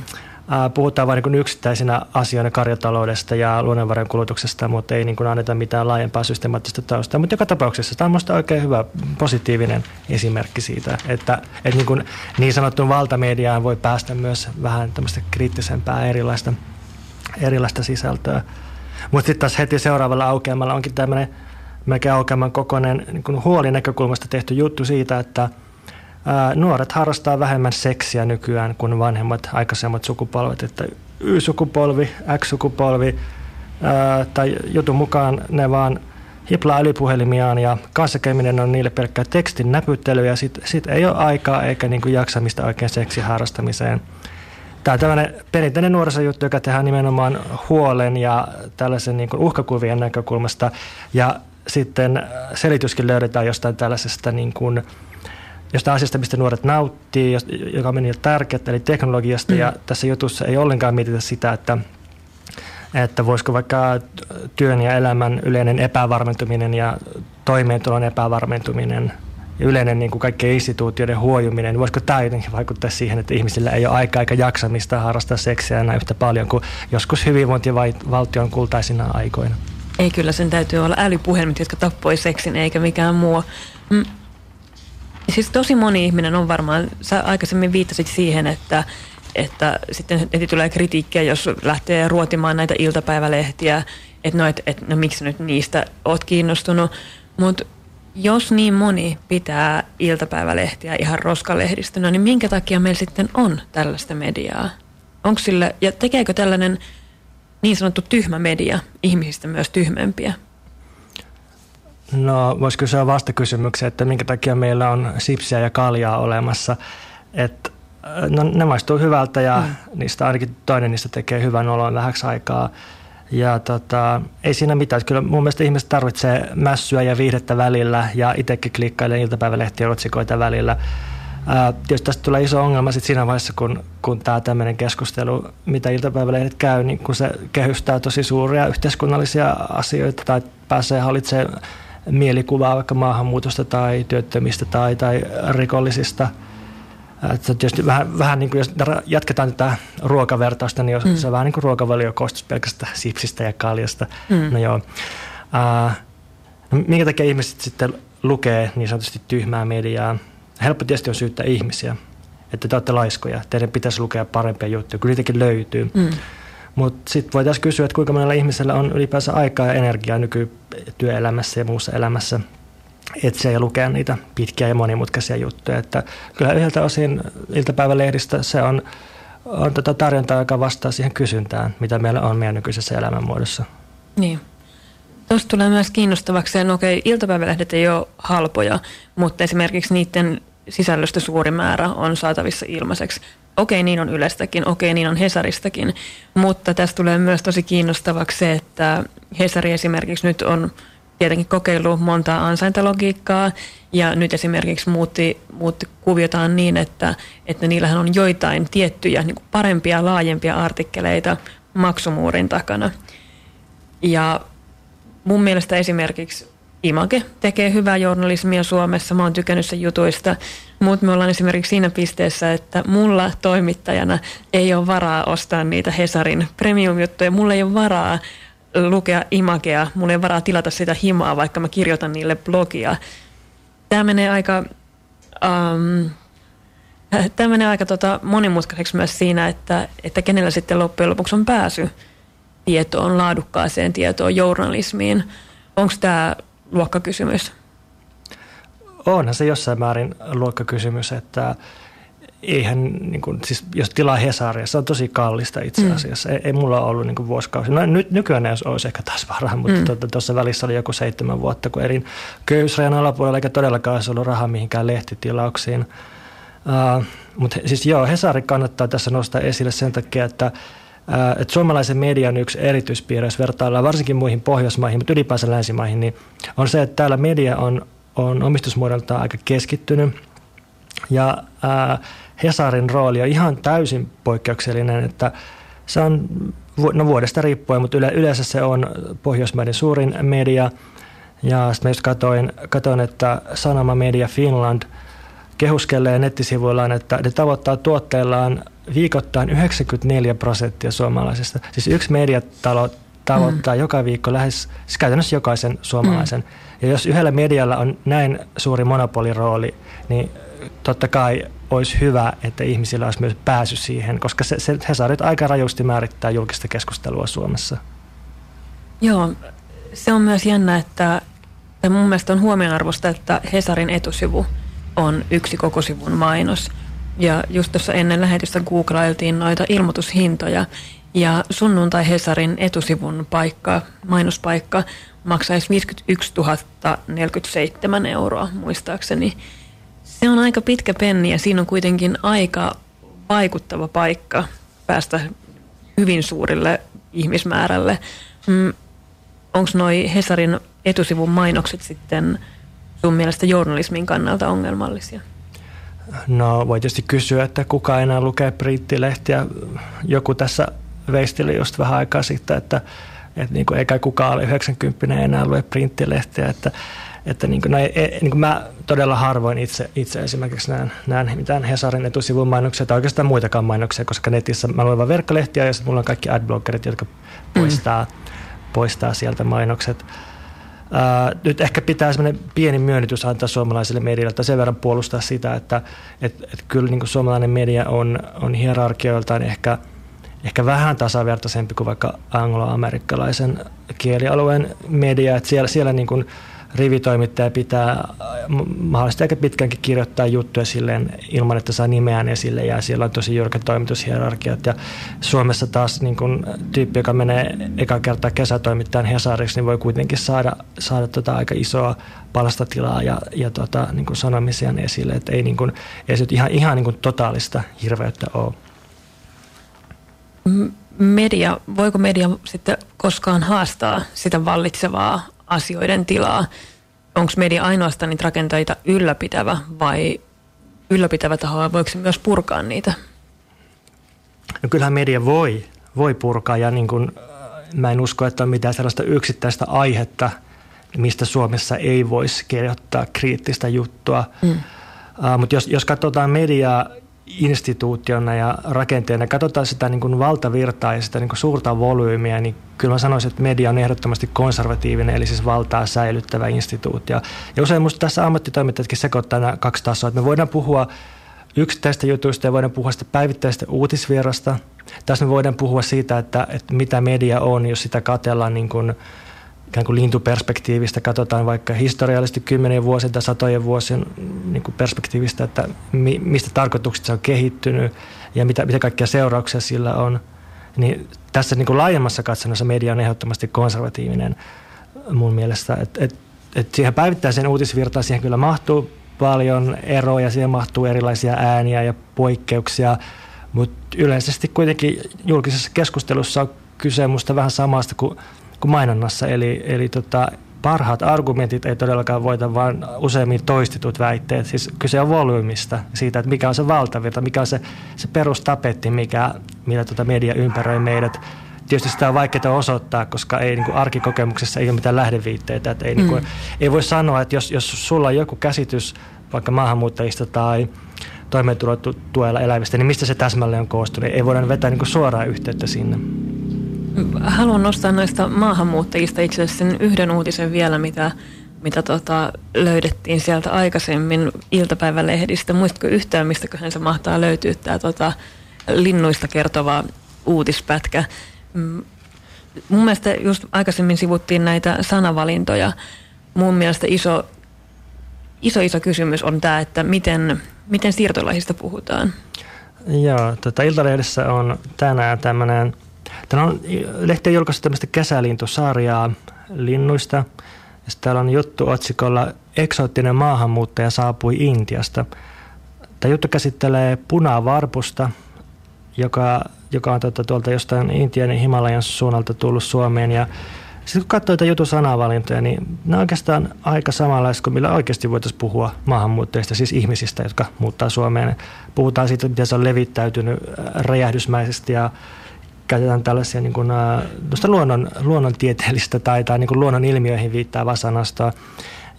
Speaker 2: Puhutaan vain niin yksittäisinä asioina karjataloudesta ja luonnonvarojen kulutuksesta, mutta ei niin kuin anneta mitään laajempaa systemaattista taustaa. Mutta joka tapauksessa tämä on minusta oikein hyvä positiivinen esimerkki siitä, että, että niin, kuin niin sanottuun valtamediaan voi päästä myös vähän tämmöistä kriittisempää erilaista, erilaista sisältöä. Mutta sitten taas heti seuraavalla aukeamalla onkin tämmöinen melkein aukeaman kokoinen niin huoli näkökulmasta tehty juttu siitä, että ää, nuoret harrastaa vähemmän seksiä nykyään kuin vanhemmat aikaisemmat sukupolvet. Että Y-sukupolvi, X-sukupolvi ää, tai jutun mukaan ne vaan hiplaa älypuhelimiaan ja kanssakäyminen on niille pelkkää tekstin näpyttely ja sitten sit ei ole aikaa eikä niinku jaksamista oikein seksiharrastamiseen. Tämä on tämmöinen perinteinen nuorisojuttu, joka tehdään nimenomaan huolen ja tällaisen niin kuin uhkakuvien näkökulmasta. Ja sitten selityskin löydetään jostain tällaisesta niin kuin, jostain asiasta, mistä nuoret nauttii, joka on niille tärkeää, eli teknologiasta. Mm. Ja tässä jutussa ei ollenkaan mietitä sitä, että, että voisiko vaikka työn ja elämän yleinen epävarmentuminen ja toimeentulon epävarmentuminen – ja yleinen niin kuin kaikkien instituutioiden huojuminen, niin voisiko tämä jotenkin vaikuttaa siihen, että ihmisillä ei ole aikaa eikä jaksamista harrastaa seksiä enää yhtä paljon kuin joskus hyvinvointivaltion kultaisina aikoina?
Speaker 1: Ei kyllä, sen täytyy olla älypuhelimet, jotka tappoi seksin eikä mikään muu. Mm. Siis tosi moni ihminen on varmaan, sä aikaisemmin viittasit siihen, että että sitten heti tulee kritiikkiä, jos lähtee ruotimaan näitä iltapäivälehtiä, että no, et, et, no miksi nyt niistä oot kiinnostunut. Mutta jos niin moni pitää iltapäivälehtiä ihan roskalehdistönä, niin minkä takia meillä sitten on tällaista mediaa? Onko sille, ja tekeekö tällainen niin sanottu tyhmä media ihmisistä myös tyhmempiä?
Speaker 2: No voisi kysyä vastakysymyksen, että minkä takia meillä on sipsiä ja kaljaa olemassa. Että no, ne maistuu hyvältä ja mm. niistä ainakin toinen niistä tekee hyvän olon vähäksi aikaa – ja tota, ei siinä mitään. Kyllä mun mielestä ihmiset tarvitsee mässyä ja viihdettä välillä ja itsekin klikkailen iltapäivälehtien otsikoita välillä. Ää, tietysti tästä tulee iso ongelma sit siinä vaiheessa, kun, kun tämä tämmöinen keskustelu, mitä iltapäivälehdet käy, niin kun se kehystää tosi suuria yhteiskunnallisia asioita tai pääsee hallitsemaan mielikuvaa vaikka maahanmuutosta tai työttömistä tai, tai rikollisista – että tietysti vähän, vähän niin kuin jos jatketaan tätä ruokavertausta, niin mm. se on vähän niin kuin ruokavalio koostus pelkästään sipsistä ja kaljasta. Mm. No joo. Uh, no minkä takia ihmiset sitten lukee niin sanotusti tyhmää mediaa? Helppo tietysti on syyttää ihmisiä, että te olette laiskoja, teidän pitäisi lukea parempia juttuja, kun niitäkin löytyy. Mm. Mutta sitten voitaisiin kysyä, että kuinka monella ihmisellä on ylipäänsä aikaa ja energiaa nykytyöelämässä ja muussa elämässä etsiä ja lukea niitä pitkiä ja monimutkaisia juttuja. Että kyllä yhdeltä osin iltapäivälehdistä se on, on tätä tota tarjontaa, joka vastaa siihen kysyntään, mitä meillä on meidän nykyisessä elämänmuodossa.
Speaker 1: Niin. Tuosta tulee myös kiinnostavaksi, että no okei, iltapäivälehdet ei ole halpoja, mutta esimerkiksi niiden sisällöstä suuri määrä on saatavissa ilmaiseksi. Okei, niin on Ylestäkin, okei, niin on Hesaristakin, mutta tästä tulee myös tosi kiinnostavaksi se, että Hesari esimerkiksi nyt on tietenkin kokeillut montaa ansaintalogiikkaa ja nyt esimerkiksi muutti, muutti kuviotaan niin, että, että niillähän on joitain tiettyjä niin parempia, laajempia artikkeleita maksumuurin takana. Ja mun mielestä esimerkiksi Image tekee hyvää journalismia Suomessa, mä oon tykännyt sen jutuista, mutta me ollaan esimerkiksi siinä pisteessä, että mulla toimittajana ei ole varaa ostaa niitä Hesarin premium-juttuja, mulla ei ole varaa lukea imagea, mulla ei varaa tilata sitä himaa, vaikka mä kirjoitan niille blogia. Tämä menee aika, um, tämä menee aika tota monimutkaiseksi myös siinä, että, että kenellä sitten loppujen lopuksi on pääsy tietoon, laadukkaaseen tietoon, journalismiin. Onko tämä luokkakysymys?
Speaker 2: Onhan se jossain määrin luokkakysymys, että eihän, niin kuin, siis jos tilaa Hesaria, se on tosi kallista itse mm. asiassa. Mm. Ei, ei mulla ollut niin kuin vuosikausi. No, nyt, nykyään olisi, olisi ehkä taas varaa, mutta mm. tuossa tuota, välissä oli joku seitsemän vuotta, kun erin köyhyysrajan alapuolella, eikä todellakaan olisi ollut rahaa mihinkään lehtitilauksiin. Uh, mutta siis joo, Hesari kannattaa tässä nostaa esille sen takia, että uh, että suomalaisen median yksi erityispiirre, jos vertaillaan varsinkin muihin Pohjoismaihin, mutta ylipäänsä länsimaihin, niin on se, että täällä media on, on omistusmuodoltaan aika keskittynyt. Ja uh, Hesarin rooli on ihan täysin poikkeuksellinen, että se on no vuodesta riippuen, mutta yle, yleensä se on Pohjoismaiden suurin media. Ja sitten mä just katoin, katoin, että Sanoma Media Finland kehuskelee nettisivuillaan, että ne tavoittaa tuotteillaan viikoittain 94 prosenttia suomalaisista. Siis yksi mediatalo tavoittaa mm. joka viikko lähes, siis käytännössä jokaisen suomalaisen. Mm. Ja jos yhdellä medialla on näin suuri monopolirooli, niin totta kai olisi hyvä, että ihmisillä olisi myös pääsy siihen, koska se, se Hesarit aika rajusti määrittää julkista keskustelua Suomessa.
Speaker 1: Joo, se on myös jännä, että tai mun mielestä on huomionarvosta, että Hesarin etusivu on yksi koko sivun mainos. Ja just tuossa ennen lähetystä googlailtiin noita ilmoitushintoja, ja sunnuntai Hesarin etusivun paikka, mainospaikka maksaisi 51 047 euroa muistaakseni. Se on aika pitkä penni ja siinä on kuitenkin aika vaikuttava paikka päästä hyvin suurille ihmismäärälle. Mm, Onko noi Hesarin etusivun mainokset sitten sun mielestä journalismin kannalta ongelmallisia?
Speaker 2: No voi tietysti kysyä, että kuka enää lukee printtilehtiä. Joku tässä veisteli just vähän aikaa sitten, että, että niin kuin eikä kukaan ole 90 enää lue printtilehtiä. Että, että niin kuin, no, ei, niin kuin mä todella harvoin itse, itse esimerkiksi näen, näen mitään Hesarin etusivun mainoksia tai oikeastaan muitakaan mainoksia, koska netissä mä luen vain verkkolehtiä ja sitten mulla on kaikki adbloggerit, jotka poistaa, mm. poistaa sieltä mainokset. Uh, nyt ehkä pitää semmoinen pieni myönnytys antaa suomalaiselle medialle, että sen verran puolustaa sitä, että et, et kyllä niin kuin suomalainen media on, on hierarkioiltaan ehkä, ehkä vähän tasavertaisempi kuin vaikka angloamerikkalaisen kielialueen media. Että siellä, siellä niin kuin, rivitoimittaja pitää mahdollisesti aika pitkäänkin kirjoittaa juttuja silleen ilman, että saa nimeään esille ja siellä on tosi jyrkät toimitushierarkiat ja Suomessa taas niin kun, tyyppi, joka menee eka kertaa kesätoimittajan Hesariksi, niin voi kuitenkin saada, saada tota aika isoa palstatilaa ja, ja tota, niin sanomisia esille, että ei, niin kun, ei se ihan, ihan niin kun totaalista hirveyttä ole.
Speaker 1: Media, voiko media sitten koskaan haastaa sitä vallitsevaa asioiden tilaa. Onko media ainoastaan niitä rakenteita ylläpitävä vai ylläpitävä taho, vai voiko se myös purkaa niitä?
Speaker 2: No kyllähän media voi, voi purkaa ja niin kuin, äh, mä en usko, että on mitään sellaista yksittäistä aihetta, mistä Suomessa ei voisi kirjoittaa kriittistä juttua. Mm. Uh, Mutta jos, jos katsotaan mediaa instituutiona ja rakenteena katsotaan sitä niin kuin valtavirtaa ja sitä niin kuin suurta volyymiä, niin kyllä mä sanoisin, että media on ehdottomasti konservatiivinen, eli siis valtaa säilyttävä instituutio. Ja usein minusta tässä ammattitoimittajatkin sekoittaa nämä kaksi tasoa, että me voidaan puhua yksittäistä jutuista ja voidaan puhua sitä päivittäistä uutisvirrasta. Tässä me voidaan puhua siitä, että, että mitä media on, jos sitä katellaan niin kuin – ikään kuin lintuperspektiivistä katsotaan vaikka historiallisesti kymmenien vuosien tai satojen vuosien niin kuin perspektiivistä, että mi, mistä tarkoituksista se on kehittynyt ja mitä, mitä kaikkia seurauksia sillä on. Niin tässä niin kuin laajemmassa katsannossa media on ehdottomasti konservatiivinen mun mielestä. Et, et, et siihen päivittäiseen uutisvirtaan siihen kyllä mahtuu paljon eroja, siihen mahtuu erilaisia ääniä ja poikkeuksia, mutta yleisesti kuitenkin julkisessa keskustelussa on kyse musta vähän samasta kuin kuin mainonnassa. Eli, eli tota, parhaat argumentit ei todellakaan voita, vaan useimmin toistetut väitteet. Siis kyse on volyymista, siitä, että mikä on se valtavirta, mikä on se, se perustapetti, mikä, millä tota media ympäröi meidät. Tietysti sitä on vaikeaa osoittaa, koska ei niin kuin arkikokemuksessa ei ole mitään lähdeviitteitä. Että ei, mm. niin kuin, ei voi sanoa, että jos, jos sulla on joku käsitys vaikka maahanmuuttajista tai toimeentulotuella elävistä, niin mistä se täsmälleen on koostunut? Ei voida vetää niin kuin suoraan yhteyttä sinne.
Speaker 1: Haluan nostaa noista maahanmuuttajista itse asiassa sen yhden uutisen vielä, mitä, mitä tota, löydettiin sieltä aikaisemmin iltapäivälehdistä. Muistatko yhtään, mistäköhän se mahtaa löytyä tämä tota, linnuista kertova uutispätkä? Mm. mun mielestä just aikaisemmin sivuttiin näitä sanavalintoja. Mun mielestä iso, iso, iso kysymys on tämä, että miten, miten siirtolaisista puhutaan.
Speaker 2: Joo, tota, Iltalehdessä on tänään tämmöinen, tämä on lehti on julkaissut tämmöistä kesälintusarjaa linnuista. Ja täällä on juttu otsikolla Eksoottinen maahanmuuttaja saapui Intiasta. Tämä juttu käsittelee punavarpusta, joka, joka on tuota, tuolta jostain Intian ja Himalajan suunnalta tullut Suomeen. Ja sitten kun katsoo jutun sanavalintoja, niin ne on oikeastaan aika samanlaista kuin millä oikeasti voitaisiin puhua maahanmuuttajista, siis ihmisistä, jotka muuttaa Suomeen. Puhutaan siitä, miten se on levittäytynyt äh, räjähdysmäisesti ja käytetään tällaisia niin kuin, luonnon, luonnontieteellistä tai, tai niin kuin luonnon ilmiöihin viittaavaa sanastoa.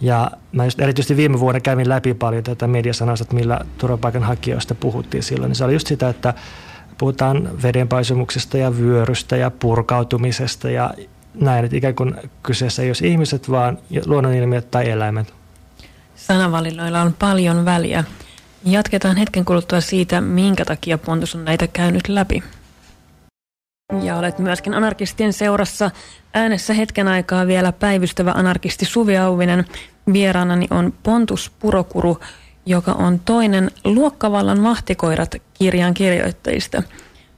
Speaker 2: Ja mä just erityisesti viime vuonna kävin läpi paljon tätä mediasanasta, millä turvapaikanhakijoista puhuttiin silloin. Niin se oli just sitä, että puhutaan vedenpaisumuksesta ja vyörystä ja purkautumisesta ja näin, että ikään kuin kyseessä ei olisi ihmiset, vaan luonnonilmiöt tai eläimet.
Speaker 1: Sanavalinnoilla on paljon väliä. Jatketaan hetken kuluttua siitä, minkä takia Pontus on näitä käynyt läpi. Ja olet myöskin anarkistien seurassa. Äänessä hetken aikaa vielä päivystävä anarkisti Suvi Auvinen. Vieraanani on Pontus Purokuru, joka on toinen Luokkavallan vahtikoirat kirjan kirjoittajista.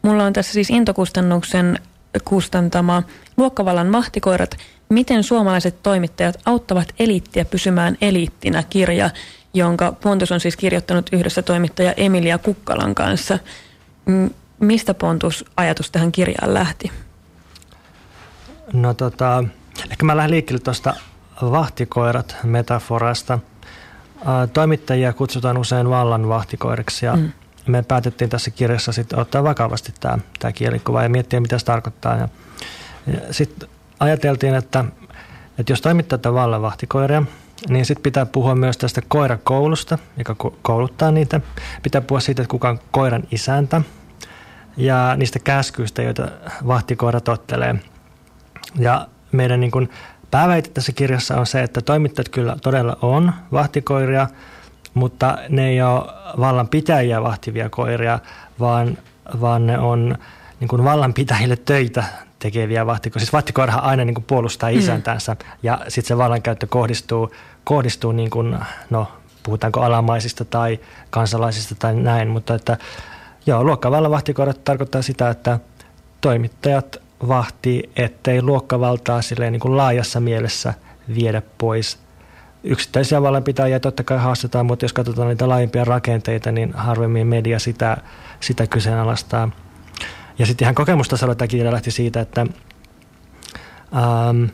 Speaker 1: Mulla on tässä siis intokustannuksen kustantama Luokkavallan mahtikoirat, miten suomalaiset toimittajat auttavat eliittiä pysymään eliittinä kirja, jonka Pontus on siis kirjoittanut yhdessä toimittaja Emilia Kukkalan kanssa. Mistä Pontus ajatus tähän kirjaan lähti?
Speaker 2: No tota, ehkä mä lähden liikkeelle tuosta vahtikoirat metaforasta. Toimittajia kutsutaan usein vallan vahtikoiriksi ja mm me päätettiin tässä kirjassa sitten ottaa vakavasti tämä, tämä kielikuva ja miettiä, mitä se tarkoittaa. Ja, ja sitten ajateltiin, että, että jos toimittaa tätä vallanvahtikoiria, niin sitten pitää puhua myös tästä koirakoulusta, joka kouluttaa niitä. Pitää puhua siitä, että kuka on koiran isäntä ja niistä käskyistä, joita vahtikoira tottelee. Ja meidän niin kuin pääväite tässä kirjassa on se, että toimittajat kyllä todella on vahtikoiria – mutta ne ei ole vallan pitäjiä vahtivia koiria, vaan, vaan ne on niin kuin vallanpitäjille töitä tekeviä vahtikoiria. Siis vahtikoirahan aina niin kuin puolustaa mm. isäntänsä mm. ja sitten se vallankäyttö kohdistuu, kohdistuu niin kuin, no puhutaanko alamaisista tai kansalaisista tai näin, mutta että joo, luokkavallan vahtikoirat tarkoittaa sitä, että toimittajat vahtii, ettei luokkavaltaa silleen niin kuin laajassa mielessä viedä pois yksittäisiä vallanpitäjiä totta kai haastetaan, mutta jos katsotaan niitä laajempia rakenteita, niin harvemmin media sitä, sitä kyseenalaistaa. Ja sitten ihan kokemustasolla tämä kirja lähti siitä, että, ähm,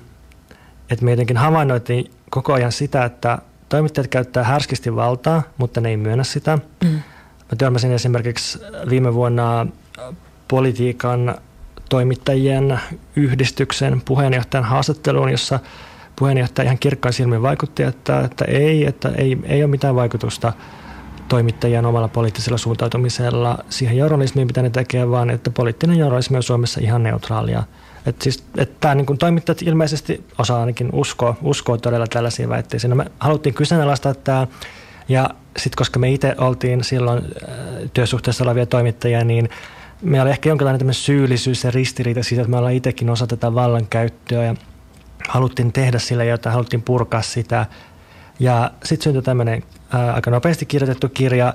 Speaker 2: että me jotenkin havainnoitiin koko ajan sitä, että toimittajat käyttää härskisti valtaa, mutta ne ei myönnä sitä. Mm. Mä törmäsin esimerkiksi viime vuonna politiikan toimittajien yhdistyksen puheenjohtajan haastatteluun, jossa – puheenjohtaja ihan kirkkaan silmin vaikutti, että, että ei, että ei, ei ole mitään vaikutusta toimittajien omalla poliittisella suuntautumisella siihen journalismiin, mitä ne tekee, vaan että poliittinen journalismi on Suomessa ihan neutraalia. Että siis, että tämä niin toimittajat ilmeisesti osaa ainakin uskoa, uskoa todella tällaisia väitteisiä. No me haluttiin kyseenalaistaa tämä, ja sitten koska me itse oltiin silloin äh, työsuhteessa olevia toimittajia, niin meillä oli ehkä jonkinlainen syyllisyys ja ristiriita siitä, että me ollaan itsekin osa tätä vallankäyttöä ja haluttiin tehdä sillä jotain, haluttiin purkaa sitä. Ja sitten syntyi tämmöinen aika nopeasti kirjoitettu kirja,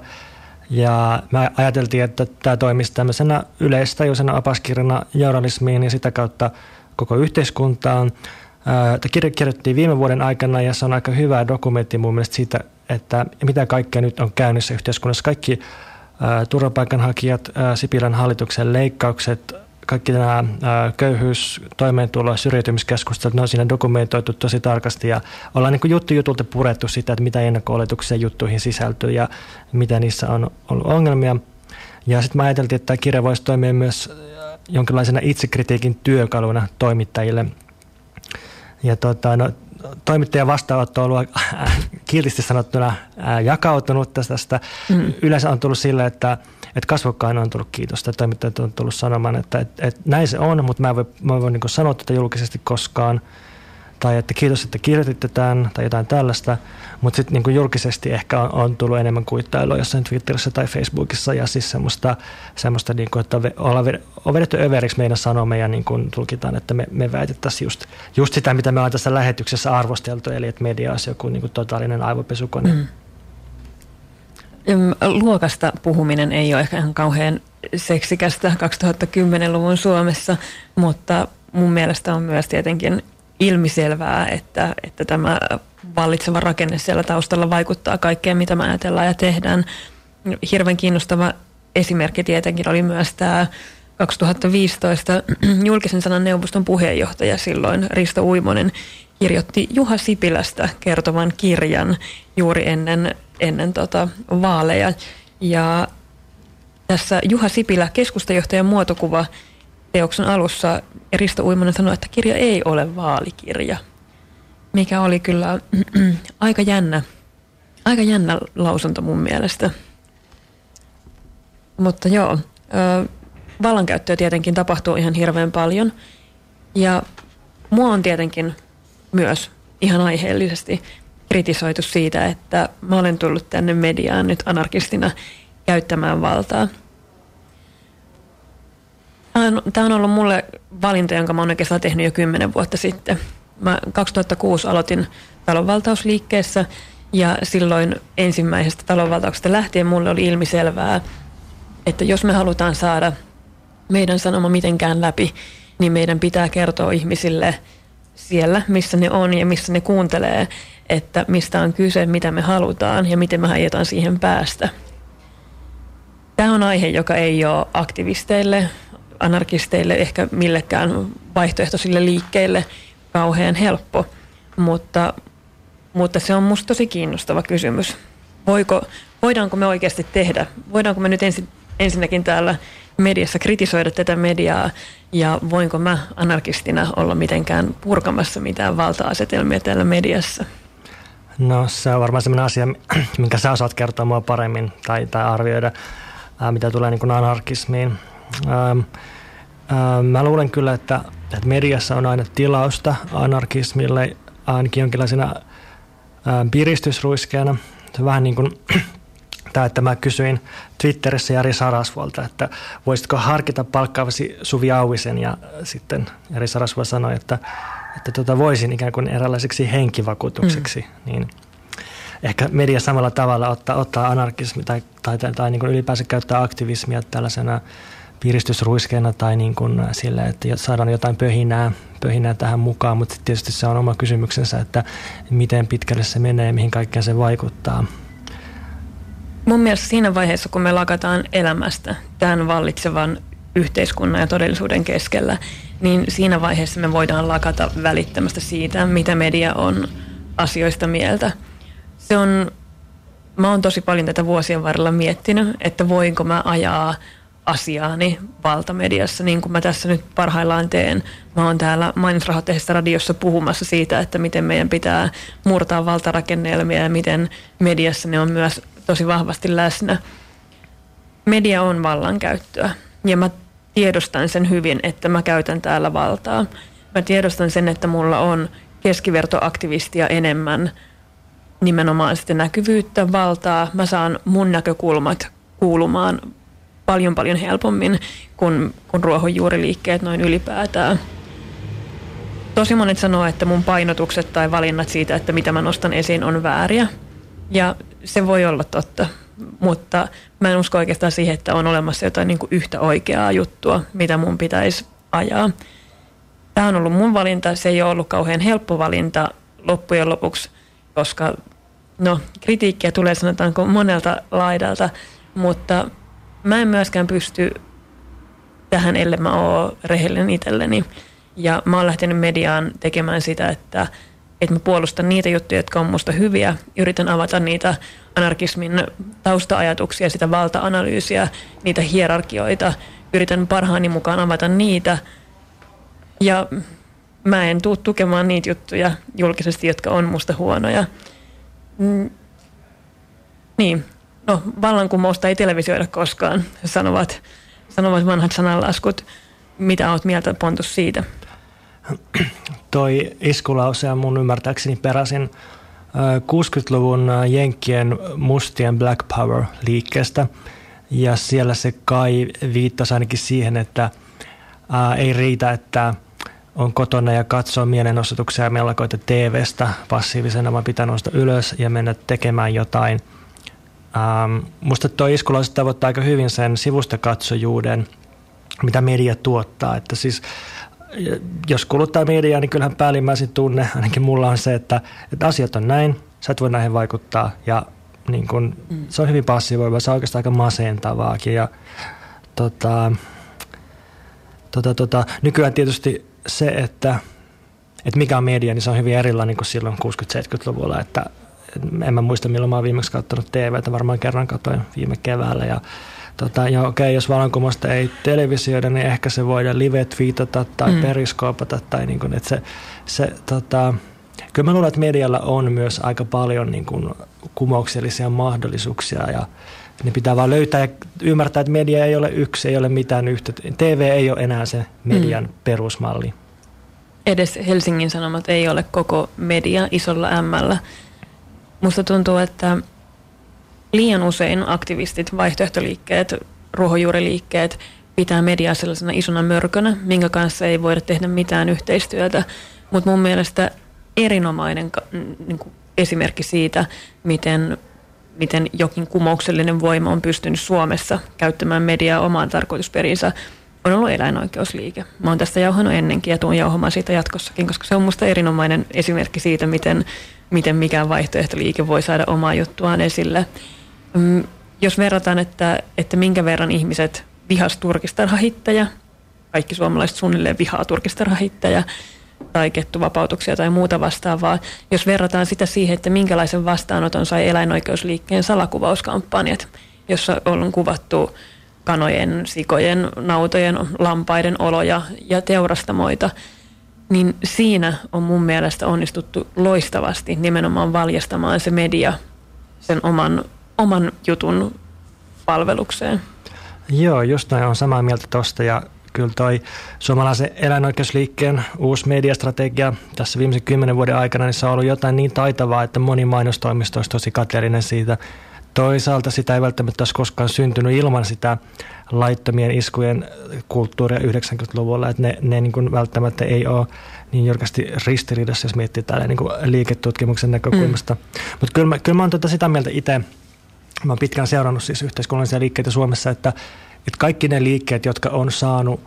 Speaker 2: ja me ajateltiin, että tämä toimisi tämmöisenä yleistajuisena opaskirjana journalismiin ja sitä kautta koko yhteiskuntaan. Kirja kirjoitettiin viime vuoden aikana ja se on aika hyvä dokumentti mun mielestä siitä, että mitä kaikkea nyt on käynnissä yhteiskunnassa. Kaikki turvapaikanhakijat, Sipilän hallituksen leikkaukset, kaikki nämä köyhyys, toimeentulo, syrjäytymiskeskustelut, ne on siinä dokumentoitu tosi tarkasti ja ollaan niin juttu jutulta purettu sitä, että mitä ennakko juttuihin sisältyy ja mitä niissä on ollut ongelmia. Ja sitten mä ajateltiin, että tämä kirja voisi toimia myös jonkinlaisena itsekritiikin työkaluna toimittajille. Ja tota, no, toimittajan vastaanotto on ollut kiltisti sanottuna jakautunut tästä. Mm. Yleensä on tullut sillä, että – että kasvokkain on tullut kiitosta. Toimittajat on tullut sanomaan, että, että, että näin se on, mutta mä en voi, mä en voi niin sanoa tätä julkisesti koskaan. Tai että kiitos, että kirjoititte tämän tai jotain tällaista, mutta sitten niin julkisesti ehkä on, on tullut enemmän kuittailua jossain Twitterissä tai Facebookissa ja siis semmoista, semmoista niin kuin, että on vedetty överiksi meidän sanomme ja niin kuin tulkitaan, että me, me väitettäisiin just, just sitä, mitä me ollaan tässä lähetyksessä arvosteltu, eli että media olisi joku niin kuin totaalinen aivopesukone. Mm.
Speaker 1: Luokasta puhuminen ei ole ehkä ihan kauhean seksikästä 2010-luvun Suomessa, mutta mun mielestä on myös tietenkin ilmiselvää, että, että tämä vallitseva rakenne siellä taustalla vaikuttaa kaikkeen, mitä me ajatellaan ja tehdään. Hirveän kiinnostava esimerkki tietenkin oli myös tämä 2015 julkisen sanan neuvoston puheenjohtaja silloin Risto Uimonen kirjoitti Juha Sipilästä kertovan kirjan juuri ennen, ennen tota vaaleja. Ja tässä Juha Sipilä, keskustajohtajan muotokuva teoksen alussa Risto Uimonen sanoi, että kirja ei ole vaalikirja, mikä oli kyllä *clears throat* aika jännä, aika jännä lausunto mun mielestä. Mutta joo, vallankäyttöä tietenkin tapahtuu ihan hirveän paljon. Ja mua on tietenkin myös ihan aiheellisesti kritisoitu siitä, että mä olen tullut tänne mediaan nyt anarkistina käyttämään valtaa. Tämä on ollut mulle valinta, jonka mä oon oikeastaan tehnyt jo kymmenen vuotta sitten. Mä 2006 aloitin talonvaltausliikkeessä ja silloin ensimmäisestä talonvaltauksesta lähtien mulle oli ilmiselvää, että jos me halutaan saada meidän sanoma mitenkään läpi, niin meidän pitää kertoa ihmisille siellä, missä ne on ja missä ne kuuntelee, että mistä on kyse, mitä me halutaan ja miten me aiotaan siihen päästä. Tämä on aihe, joka ei ole aktivisteille, anarkisteille, ehkä millekään vaihtoehtoisille liikkeille kauhean helppo, mutta, mutta se on musta tosi kiinnostava kysymys. Voiko, voidaanko me oikeasti tehdä, voidaanko me nyt ensin, ensinnäkin täällä mediassa kritisoida tätä mediaa ja voinko mä anarkistina olla mitenkään purkamassa mitään valta-asetelmia täällä mediassa?
Speaker 2: No se on varmaan sellainen asia, minkä sä osaat kertoa mua paremmin tai, tai arvioida, ää, mitä tulee niin anarkismiin. Ähm, ähm, mä luulen kyllä, että, että mediassa on aina tilausta anarkismille ainakin jonkinlaisena ähm, piristysruiskeena. Se on vähän niin kuin *clears throat* tämä, että mä kysyin Twitterissä Jari Sarasvuolta, että voisitko harkita palkkaavasi Suvi Auvisen ja sitten Jari Sarasvuo sanoi, että, että tota voisin ikään kuin eräänlaiseksi henkivakuutukseksi, mm. niin ehkä media samalla tavalla ottaa, ottaa anarkismi tai, tai, tai, tai niin kuin ylipäänsä käyttää aktivismia tällaisena piristysruiskeena tai niin kuin sillä, että saadaan jotain pöhinää, pöhinää tähän mukaan, mutta tietysti se on oma kysymyksensä, että miten pitkälle se menee mihin kaikkeen se vaikuttaa.
Speaker 1: Mun mielestä siinä vaiheessa, kun me lakataan elämästä tämän vallitsevan yhteiskunnan ja todellisuuden keskellä, niin siinä vaiheessa me voidaan lakata välittämästä siitä, mitä media on asioista mieltä. Se on, mä oon tosi paljon tätä vuosien varrella miettinyt, että voinko mä ajaa asiaani valtamediassa, niin kuin mä tässä nyt parhaillaan teen. Mä oon täällä mainosrahoitteisessa radiossa puhumassa siitä, että miten meidän pitää murtaa valtarakennelmia ja miten mediassa ne on myös tosi vahvasti läsnä. Media on vallankäyttöä ja mä tiedostan sen hyvin, että mä käytän täällä valtaa. Mä tiedostan sen, että mulla on keskivertoaktivistia enemmän nimenomaan sitten näkyvyyttä, valtaa. Mä saan mun näkökulmat kuulumaan paljon paljon helpommin kuin, kuin ruohonjuuriliikkeet noin ylipäätään. Tosi monet sanoo, että mun painotukset tai valinnat siitä, että mitä mä nostan esiin, on vääriä. Ja se voi olla totta, mutta mä en usko oikeastaan siihen, että on olemassa jotain niin yhtä oikeaa juttua, mitä mun pitäisi ajaa. Tämä on ollut mun valinta, se ei ole ollut kauhean helppo valinta loppujen lopuksi, koska no, kritiikkiä tulee sanotaanko monelta laidalta, mutta mä en myöskään pysty tähän, ellei mä oon rehellinen itselleni. Ja mä oon lähtenyt mediaan tekemään sitä, että että mä puolustan niitä juttuja, jotka on musta hyviä. Yritän avata niitä anarkismin tausta-ajatuksia, sitä valta-analyysiä, niitä hierarkioita. Yritän parhaani mukaan avata niitä. Ja mä en tule tukemaan niitä juttuja julkisesti, jotka on musta huonoja. Mm. Niin, no vallankumousta ei televisioida koskaan, sanovat, sanovat vanhat sananlaskut. Mitä oot mieltä Pontus siitä?
Speaker 2: toi iskulause on mun ymmärtääkseni peräisin 60-luvun Jenkkien mustien Black Power-liikkeestä. Ja siellä se kai viittasi ainakin siihen, että ää, ei riitä, että on kotona ja katsoo mielenosoituksia ja mellakoita TV-stä passiivisena, vaan pitää nousta ylös ja mennä tekemään jotain. Ähm, musta tuo iskulaiset tavoittaa aika hyvin sen sivustakatsojuuden, mitä media tuottaa. Että siis jos kuluttaa mediaa, niin kyllähän päällimmäisin tunne, ainakin mulla on se, että, että asiat on näin, sä et voi näihin vaikuttaa ja niin kun, mm. se on hyvin passivoiva, se on oikeastaan aika masentavaakin ja tota, tota, tota, nykyään tietysti se, että, että mikä on media, niin se on hyvin erilainen kuin silloin 60-70-luvulla, että en mä muista milloin mä oon viimeksi katsonut TVtä, varmaan kerran katsoin viime keväällä ja Tota, ja okei, jos vallankumousta ei televisioida, niin ehkä se voidaan live-twiitata tai mm. periskoopata. Tai niin kuin, että se, se, tota, kyllä mä luulen, että medialla on myös aika paljon niin kuin, kumouksellisia mahdollisuuksia ja ne pitää vaan löytää ja ymmärtää, että media ei ole yksi, ei ole mitään yhtä. TV ei ole enää se median mm. perusmalli.
Speaker 1: Edes Helsingin Sanomat ei ole koko media isolla M. Musta tuntuu, että liian usein aktivistit, vaihtoehtoliikkeet, ruohonjuuriliikkeet pitää mediaa sellaisena isona mörkönä, minkä kanssa ei voida tehdä mitään yhteistyötä. Mutta mun mielestä erinomainen niin kuin esimerkki siitä, miten, miten jokin kumouksellinen voima on pystynyt Suomessa käyttämään mediaa omaan tarkoitusperinsä, on ollut eläinoikeusliike. Mä oon tästä jauhannut ennenkin ja tuun jauhamaan siitä jatkossakin, koska se on musta erinomainen esimerkki siitä, miten, miten mikään vaihtoehtoliike voi saada omaa juttuaan esille. Mm, jos verrataan, että, että minkä verran ihmiset vihas turkistarhahittaja, kaikki suomalaiset suunnilleen vihaa turkistarhahittaja, tai kettuvapautuksia tai muuta vastaavaa. Jos verrataan sitä siihen, että minkälaisen vastaanoton sai eläinoikeusliikkeen salakuvauskampanjat, jossa on kuvattu kanojen, sikojen, nautojen, lampaiden oloja ja teurastamoita, niin siinä on mun mielestä onnistuttu loistavasti nimenomaan valjastamaan se media sen oman oman jutun palvelukseen.
Speaker 2: Joo, just näin on samaa mieltä tuosta ja kyllä toi suomalaisen eläinoikeusliikkeen uusi mediastrategia tässä viimeisen kymmenen vuoden aikana, niin se on ollut jotain niin taitavaa, että moni mainostoimisto olisi tosi kateellinen siitä. Toisaalta sitä ei välttämättä olisi koskaan syntynyt ilman sitä laittomien iskujen kulttuuria 90-luvulla, että ne, ne niin kuin välttämättä ei ole niin jyrkästi ristiriidassa, jos miettii täällä niin kuin liiketutkimuksen näkökulmasta. Mm. Mutta kyllä mä, kyllä mä oon tota sitä mieltä itse, Mä oon pitkään seurannut siis yhteiskunnallisia liikkeitä Suomessa, että, että kaikki ne liikkeet, jotka on saanut,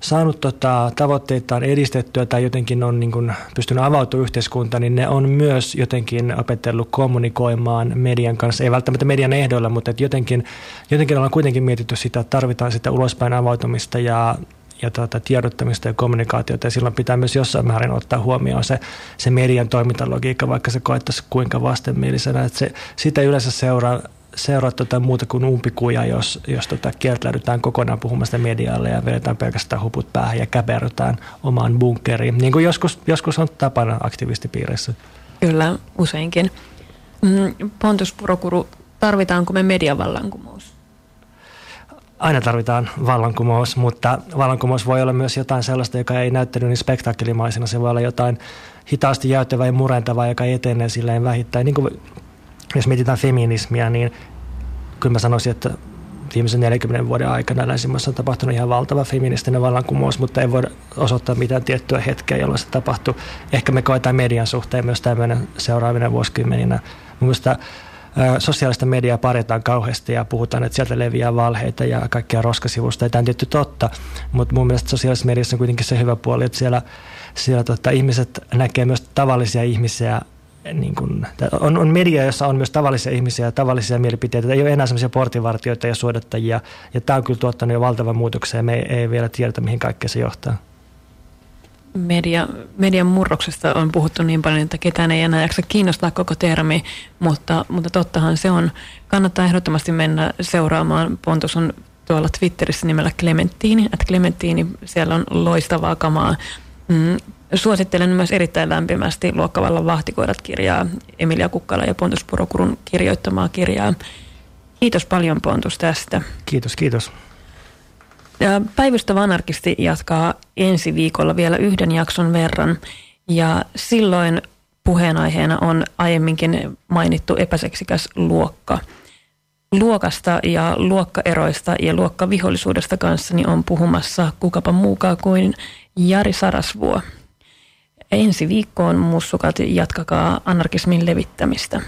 Speaker 2: saanut tota, tavoitteitaan edistettyä tai jotenkin on niin kuin pystynyt avautumaan yhteiskuntaan, niin ne on myös jotenkin opetellut kommunikoimaan median kanssa. Ei välttämättä median ehdoilla, mutta että jotenkin, jotenkin ollaan kuitenkin mietitty sitä, että tarvitaan sitä ulospäin avautumista ja ja tuota, tiedottamista ja kommunikaatiota ja silloin pitää myös jossain määrin ottaa huomioon se, se median toimintalogiikka, vaikka se koettaisi kuinka vastenmielisenä. Että se, sitä yleensä seuraa seuraa tota muuta kuin umpikuja, jos, jos tota kieltäydytään kokonaan puhumasta medialle ja vedetään pelkästään huput päähän ja käperrytään omaan bunkkeriin, niin kuin joskus, joskus on tapana aktivistipiirissä.
Speaker 1: Kyllä, useinkin. Mm, Pontus Purokuru, tarvitaanko me mediavallankumous?
Speaker 2: Aina tarvitaan vallankumous, mutta vallankumous voi olla myös jotain sellaista, joka ei näyttänyt niin spektaakkelimaisena. Se voi olla jotain hitaasti jäyttävää ja murentavaa, joka etenee silleen vähittäin. Niin kuin jos mietitään feminismiä, niin kyllä mä sanoisin, että viimeisen 40 vuoden aikana länsimaissa on tapahtunut ihan valtava feministinen vallankumous, mutta ei voida osoittaa mitään tiettyä hetkeä, jolloin se tapahtui. Ehkä me koetaan median suhteen myös tämmöinen seuraavina vuosikymmeninä. Mielestäni sosiaalista mediaa parjataan kauheasti ja puhutaan, että sieltä leviää valheita ja kaikkia roskasivusta. Tämä on tietty totta, mutta mun mielestä sosiaalisessa mediassa on kuitenkin se hyvä puoli, että siellä, siellä tota, ihmiset näkee myös tavallisia ihmisiä niin kuin, on, on media, jossa on myös tavallisia ihmisiä ja tavallisia mielipiteitä. Ei ole enää sellaisia portinvartijoita ja suodattajia. Ja tämä on kyllä tuottanut jo valtavan muutoksen ja me ei, ei vielä tiedetä, mihin kaikkea se johtaa.
Speaker 1: Media, median murroksesta on puhuttu niin paljon, että ketään ei enää jaksa kiinnostaa koko termi, mutta, mutta tottahan se on. Kannattaa ehdottomasti mennä seuraamaan. Pontus on tuolla Twitterissä nimellä Clementini, että Clementini, siellä on loistavaa kamaa. Mm, Suosittelen myös erittäin lämpimästi Luokkavallan vahtikoirat kirjaa, Emilia Kukkala ja Pontus Purokurun kirjoittamaa kirjaa. Kiitos paljon Pontus tästä.
Speaker 2: Kiitos, kiitos.
Speaker 1: Ja Päivystävä anarkisti jatkaa ensi viikolla vielä yhden jakson verran. Ja silloin puheenaiheena on aiemminkin mainittu epäseksikäs luokka. Luokasta ja luokkaeroista ja luokkavihollisuudesta kanssani on puhumassa kukapa muukaan kuin Jari Sarasvuo. Ensi viikkoon mussukat jatkakaa anarkismin levittämistä.